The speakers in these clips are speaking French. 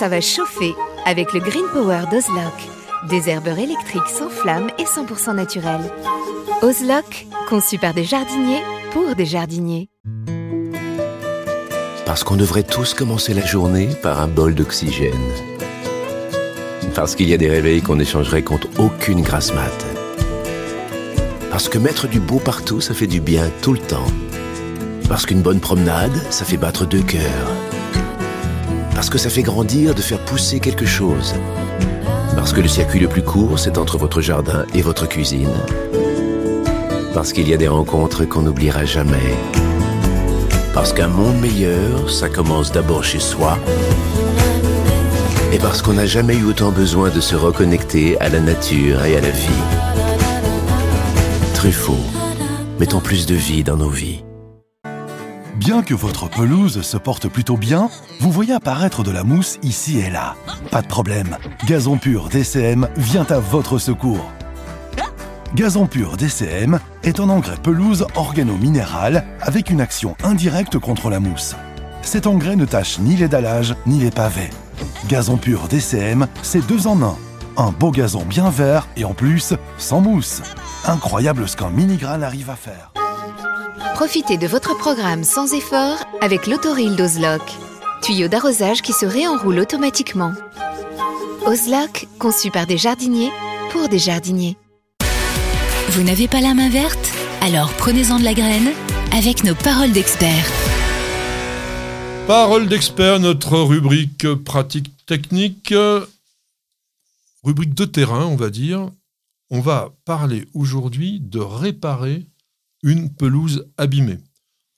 ça va chauffer avec le Green Power d'Ozlock. Des herbeurs électriques sans flamme et 100% naturels. Ozlock, conçu par des jardiniers pour des jardiniers. Parce qu'on devrait tous commencer la journée par un bol d'oxygène. Parce qu'il y a des réveils qu'on échangerait contre aucune grasse mat. Parce que mettre du beau partout, ça fait du bien tout le temps. Parce qu'une bonne promenade, ça fait battre deux cœurs. Parce que ça fait grandir de faire pousser quelque chose. Parce que le circuit le plus court, c'est entre votre jardin et votre cuisine. Parce qu'il y a des rencontres qu'on n'oubliera jamais. Parce qu'un monde meilleur, ça commence d'abord chez soi. Et parce qu'on n'a jamais eu autant besoin de se reconnecter à la nature et à la vie. Truffaut, mettons plus de vie dans nos vies. Bien que votre pelouse se porte plutôt bien, vous voyez apparaître de la mousse ici et là. Pas de problème, Gazon Pur DCM vient à votre secours. Gazon Pur DCM est un engrais pelouse organo-minéral avec une action indirecte contre la mousse. Cet engrais ne tâche ni les dallages ni les pavés. Gazon Pur DCM, c'est deux en un. Un beau gazon bien vert et en plus, sans mousse. Incroyable ce qu'un mini-grain arrive à faire. Profitez de votre programme sans effort avec l'autoril d'Ozlock. Tuyau d'arrosage qui se réenroule automatiquement. Ozlock, conçu par des jardiniers pour des jardiniers. Vous n'avez pas la main verte? Alors prenez-en de la graine avec nos paroles d'experts. Paroles d'experts, notre rubrique pratique technique, rubrique de terrain, on va dire. On va parler aujourd'hui de réparer une pelouse abîmée.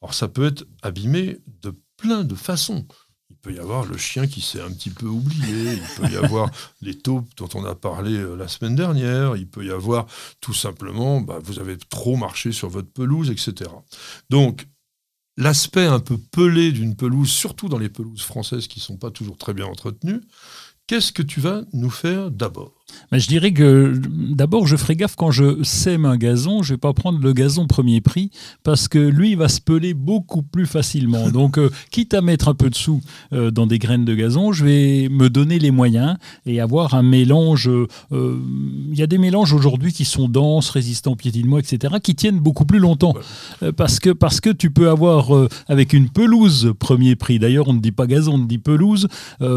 Alors ça peut être abîmé de plein de façons. Il peut y avoir le chien qui s'est un petit peu oublié, il peut y avoir les taupes dont on a parlé euh, la semaine dernière, il peut y avoir tout simplement, bah, vous avez trop marché sur votre pelouse, etc. Donc, l'aspect un peu pelé d'une pelouse, surtout dans les pelouses françaises qui ne sont pas toujours très bien entretenues, qu'est-ce que tu vas nous faire d'abord? Mais je dirais que d'abord, je ferai gaffe quand je sème un gazon, je vais pas prendre le gazon premier prix parce que lui, il va se peler beaucoup plus facilement. Donc, euh, quitte à mettre un peu de sous euh, dans des graines de gazon, je vais me donner les moyens et avoir un mélange. Euh, il y a des mélanges aujourd'hui qui sont denses, résistants au piétinement, etc., qui tiennent beaucoup plus longtemps. parce, que, parce que tu peux avoir, avec une pelouse premier prix, d'ailleurs, on ne dit pas gazon, on dit pelouse,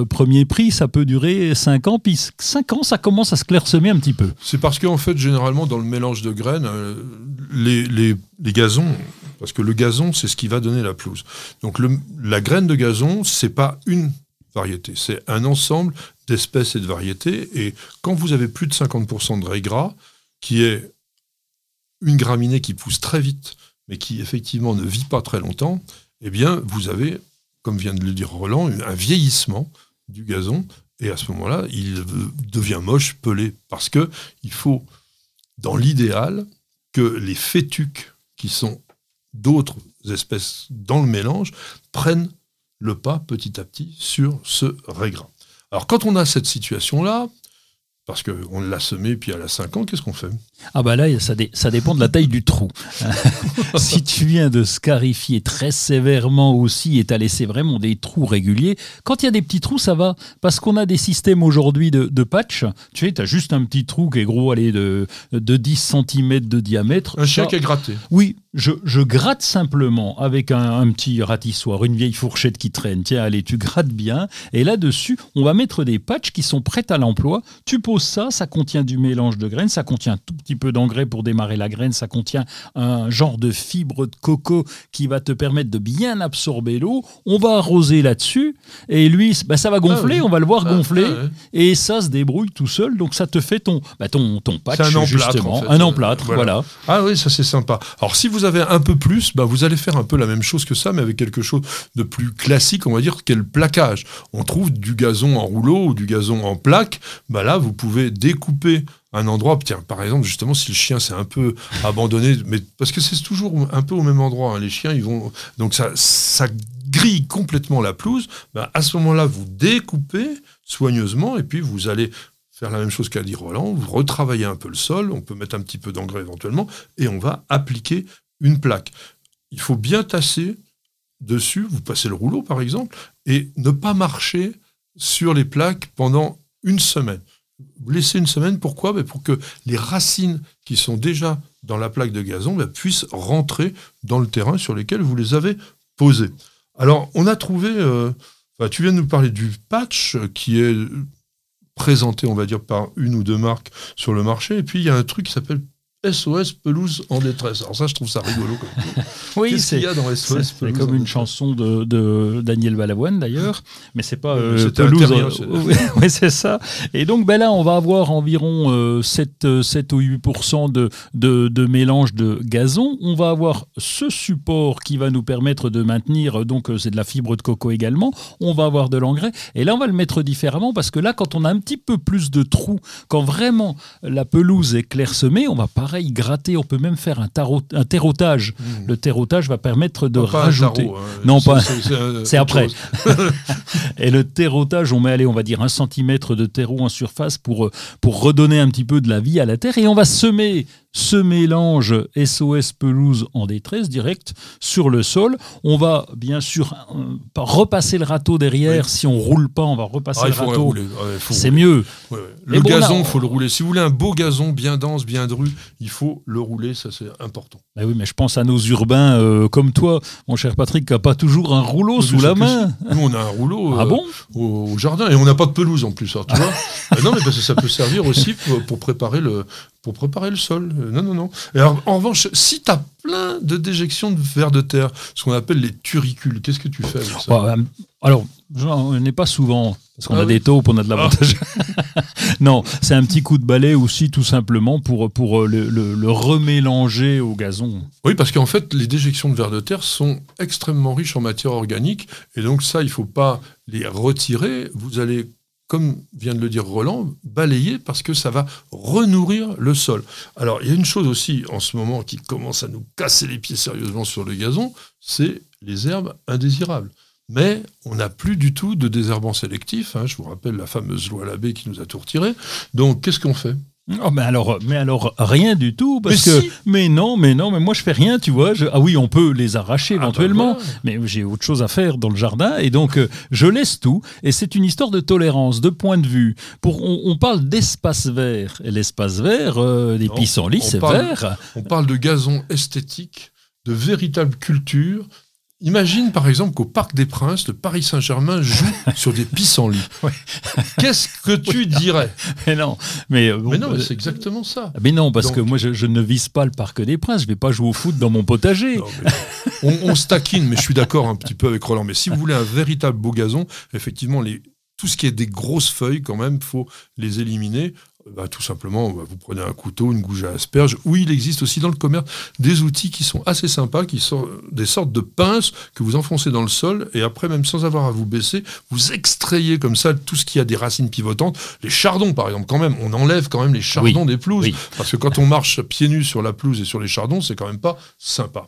premier prix, ça peut durer 5 ans, puis 5 ans, ça commence à se clairsemer un petit peu. C'est parce qu'en fait, généralement, dans le mélange de graines, euh, les, les, gazons, parce que le gazon, c'est ce qui va donner la pelouse. Donc la graine de gazon, c'est pas une variété, c'est un ensemble d'espèces et de variétés. Et quand vous avez plus de 50% de raie gras, qui est une graminée qui pousse très vite, mais qui effectivement ne vit pas très longtemps, eh bien, vous avez, comme vient de le dire Roland, un vieillissement du gazon et à ce moment-là, il devient moche, pelé, parce que il faut, dans l'idéal, que les fétuques, qui sont d'autres espèces dans le mélange, prennent le pas petit à petit sur ce régras. Alors quand on a cette situation-là, parce qu'on l'a semé, puis à la 5 ans, qu'est-ce qu'on fait? Ah bah là, ça, ça, dépend de la taille du trou. si tu viens de scarifier très sévèrement aussi et t'as laissé vraiment des trous réguliers, quand il y a des petits trous, ça va. Parce qu'on a des systèmes aujourd'hui de, patch. Tu sais, tu as juste un petit trou qui est gros, allez, de, de 10 cm de diamètre. Un chien qui est gratté. Oui, je, gratte simplement avec un, petit ratissoir, une vieille fourchette qui traîne. Tiens, allez, tu grattes bien. Et là-dessus, on va mettre des patchs qui sont prêts à l'emploi. Tu poses ça, ça contient du mélange de graines, ça contient un tout petit peu d'engrais pour démarrer la graine, ça contient un genre de fibre de coco qui va te permettre de bien absorber l'eau. On va arroser là-dessus et lui, bah, ça va gonfler, ah on va le voir ah, gonfler ah, et ça se débrouille tout seul. Donc ça te fait ton, bah, ton, ton patch, un emplâtre, justement, un emplâtre, voilà. Ah oui, ça c'est sympa. Alors si vous avez un peu plus, bah, vous allez faire un peu la même chose que ça, mais avec quelque chose de plus classique, on va dire, qu'est le plaquage. On trouve du gazon en rouleau ou du gazon en plaque. Bah là, vous pouvez découper un endroit, tiens, par exemple, justement, si le chien s'est un peu abandonné, mais parce que c'est toujours un peu au même endroit, hein, les chiens, ils vont, donc ça, ça grille complètement la pelouse. Bah, à ce moment-là, vous découpez soigneusement et puis vous allez faire la même chose qu'a dit Roland, vous retravaillez un peu le sol, on peut mettre un petit peu d'engrais éventuellement, et on va appliquer une plaque. Il faut bien tasser dessus, vous passez le rouleau par exemple, et ne pas marcher sur les plaques pendant une semaine. Vous laissez une semaine, pourquoi? Ben, Pour que les racines qui sont déjà dans la plaque de gazon ben, puissent rentrer dans le terrain sur lequel vous les avez posées. Alors, on a trouvé, euh, tu viens de nous parler du patch qui est présenté, on va dire, par une ou deux marques sur le marché, et puis il y a un truc qui s'appelle SOS pelouse en détresse. Alors ça, je trouve ça rigolo. oui, c'est C'est comme une chanson de, Daniel Balavoine d'ailleurs, mais c'est pas euh, pelouse. oui, c'est ça. Et donc ben là, on va avoir environ 7, euh, 7 ou 8 de, de, de, mélange de gazon. On va avoir ce support qui va nous permettre de maintenir, donc euh, c'est de la fibre de coco également. On va avoir de l'engrais. Et là, on va le mettre différemment parce que là, quand on a un petit peu plus de trous, quand vraiment la pelouse est clairsemée, on va pareil gratter, on peut même faire un, tarot, un terrotage. Mmh. Le terrotage va permettre de rajouter. Hein. Non, pas. C'est après. et le terrotage, on met, allez, on va dire un centimètre de terreau en surface pour, pour redonner un petit peu de la vie à la terre. Et on va semer ce mélange SOS pelouse en détresse direct sur le sol. On va bien sûr euh, repasser le râteau derrière. Si on roule pas, on va repasser ah, le râteau. c'est mieux. Le gazon, il faut le rouler. Si vous voulez un beau gazon bien dense, bien dru, il faut le rouler. Ça, c'est important. Bah oui, mais je pense à nos urbains euh, comme toi, mon cher Patrick, qui n'a pas toujours un rouleau sous la main. Nous, on a un rouleau ah euh, bon? au, jardin et on n'a pas de pelouse en plus. tu vois non, mais parce que ça peut servir aussi pour préparer le, pour préparer le sol. Euh, non, non, non. alors, en revanche, si tu as plein de déjections de vers de terre, ce qu'on appelle les turicules, qu'est-ce que tu fais avec ça euh, Alors, on n'est pas souvent, parce qu'on a ah des taupes, on a de l'avantage. Ah. non, c'est un petit coup de balai aussi, tout simplement, pour, pour euh, le, le, remélanger au gazon. Oui, parce qu'en fait, les déjections de vers de terre sont extrêmement riches en matière organique, et donc ça, il ne faut pas les retirer. Vous allez comme vient de le dire Roland, balayer parce que ça va renourrir le sol. Alors, il y a une chose aussi en ce moment qui commence à nous casser les pieds sérieusement sur le gazon, c'est les herbes indésirables. Mais on n'a plus du tout de désherbant sélectif. Hein. Je vous rappelle la fameuse loi Labbé qui nous a tout retiré. Donc, qu'est-ce qu'on fait? Oh, mais alors, mais alors rien du tout parce mais que mais non, mais non, mais moi je fais rien, tu vois. ah oui, on peut les arracher ah, bah éventuellement, mais j'ai autre chose à faire dans le jardin et donc euh, je laisse tout. Et c'est une histoire de tolérance, de point de vue. Pour on, parle d'espace vert et l'espace vert, euh, des pissenlits, c'est vert. On parle de gazon esthétique, de véritable culture, Imagine par exemple qu'au Parc des Princes, le Paris Saint-Germain joue sur des pissenlits. Qu'est-ce que tu dirais Mais non, mais, euh, mais non, euh, c'est exactement ça. Mais non, parce que moi je, ne vise pas le Parc des Princes, je vais pas jouer au foot dans mon potager. on, on se taquine, mais je suis d'accord un petit peu avec Roland. Mais si vous voulez un véritable beau gazon, effectivement, les, tout ce qui est des grosses feuilles, quand même, faut les éliminer. Bah, tout simplement, bah, vous prenez un couteau, une gouge à asperge. Oui, il existe aussi dans le commerce des outils qui sont assez sympas, qui sont des sortes de pinces que vous enfoncez dans le sol et après, même sans avoir à vous baisser, vous extrayez comme ça tout ce qui a des racines pivotantes. Les chardons, par exemple, quand même, on enlève quand même les chardons des pelouses. Parce que quand on marche pieds nus sur la pelouse et sur les chardons, c'est quand même pas sympa.